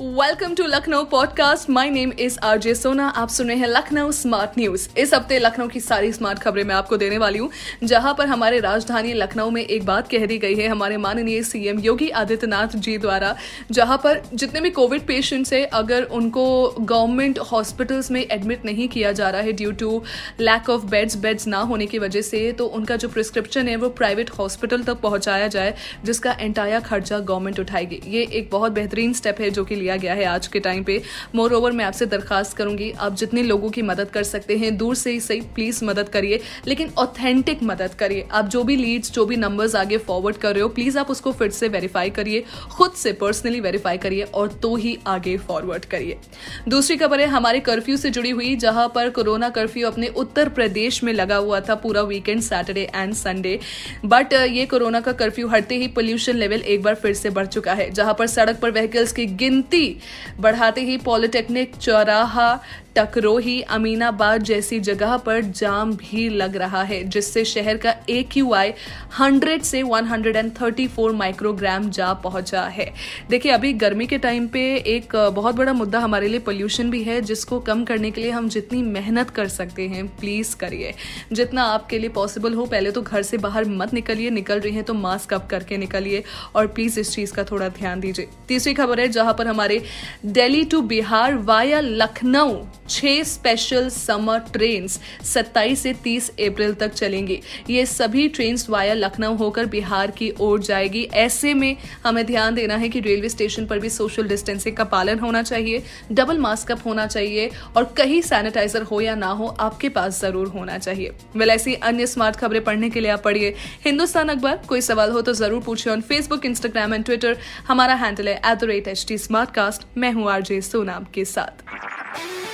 welcome to Lucknow podcast my name is RJ Sona आप सुन रहे हैं लखनऊ स्मार्ट न्यूज़ इस हफ़्ते लखनऊ की सारी स्मार्ट खबरें मैं आपको देने वाली हूँ, जहाँ पर हमारे राजधानी लखनऊ में एक बात कह दी गई है हमारे माननीय सीएम योगी आदित्यनाथ जी द्वारा, जहाँ पर जितने भी कोविड पेशेंट्स है, अगर उनको गवर्नमेंट हॉस्पिटल्स में एडमिट नहीं किया जा रहा है due to lack of beds beds ना होने की वजह से तो उनका जो प्रिस्क्रिप्शन है वो प्राइवेट हॉस्पिटल तक पहुँचाया जाए, जिसका एंटायर खर्चा गवर्नमेंट उठाएगी। ये एक बहुत बेहतरीन स्टेप है जो कि लिया गया है आज के टाइम पे। मोर ओवर मैं आपसे दरखास्त करूँगी, आप जितने लोगों की मदद कर सकते हैं, दूर से ही सही प्लीज़ मदद करिए, लेकिन ऑथेंटिक मदद करिए। आप जो भी लीड्स जो भी नंबर्स आगे फॉरवर्ड कर रहे हो प्लीज़ आप उसको फिर से वेरीफाई करिए, खुद से पर्सनली वेरीफाई करिए, और तो ही आगे फॉरवर्ड करिए। दूसरी खबर है, हमारे कर्फ्यू से जुड़ी हुई, जहाँ पर कोरोना कर्फ्यू अपने उत्तर प्रदेश में लगा हुआ था पूरा weekend Saturday and Sunday but ये कोरोना का कर्फ्यू हटते ही पोल्यूशन लेवल एक बार फिर से बढ़ चुका है, जहाँ पर सड़क पर व्हीकल्स की गिनती बढ़ाते ही पॉलिटेक्निक चौराहा टकरोही अमीनाबाद जैसी जगह पर जाम भी लग रहा है, जिससे शहर का ए क्यू आई हंड्रेड से 134 माइक्रोग्राम जा पहुँचा है। देखिए, अभी गर्मी के टाइम पे एक बहुत बड़ा मुद्दा हमारे लिए पोल्यूशन भी है, जिसको कम करने के लिए हम जितनी मेहनत कर सकते हैं प्लीज़ करिए। जितना आपके लिए पॉसिबल हो, पहले तो घर से बाहर मत निकलिए, निकल रही हैं तो मास्क अप करके निकलिए, और प्लीज़ इस चीज़ का थोड़ा ध्यान दीजिए। तीसरी खबर है, जहाँ पर हमारे दिल्ली टू बिहार वाया लखनऊ छह स्पेशल समर ट्रेन 27 से 30 अप्रैल तक चलेंगी। ये सभी ट्रेन वाया लखनऊ होकर बिहार की ओर जाएगी। ऐसे में हमें ध्यान देना है कि रेलवे स्टेशन पर भी सोशल डिस्टेंसिंग का पालन होना चाहिए डबल मास्क अप होना चाहिए और कहीं सैनिटाइजर हो या ना हो, आपके पास ज़रूर होना चाहिए। वेल ऐसी अन्य स्मार्ट खबरें पढ़ने के लिए आप पढ़िए। हिंदुस्तान अखबार, कोई सवाल हो तो ज़रूर पूछिए on Facebook Instagram and Twitter हमारा हैंडल है at the rate H T मैं हूँ आरजे सोनाम के साथ।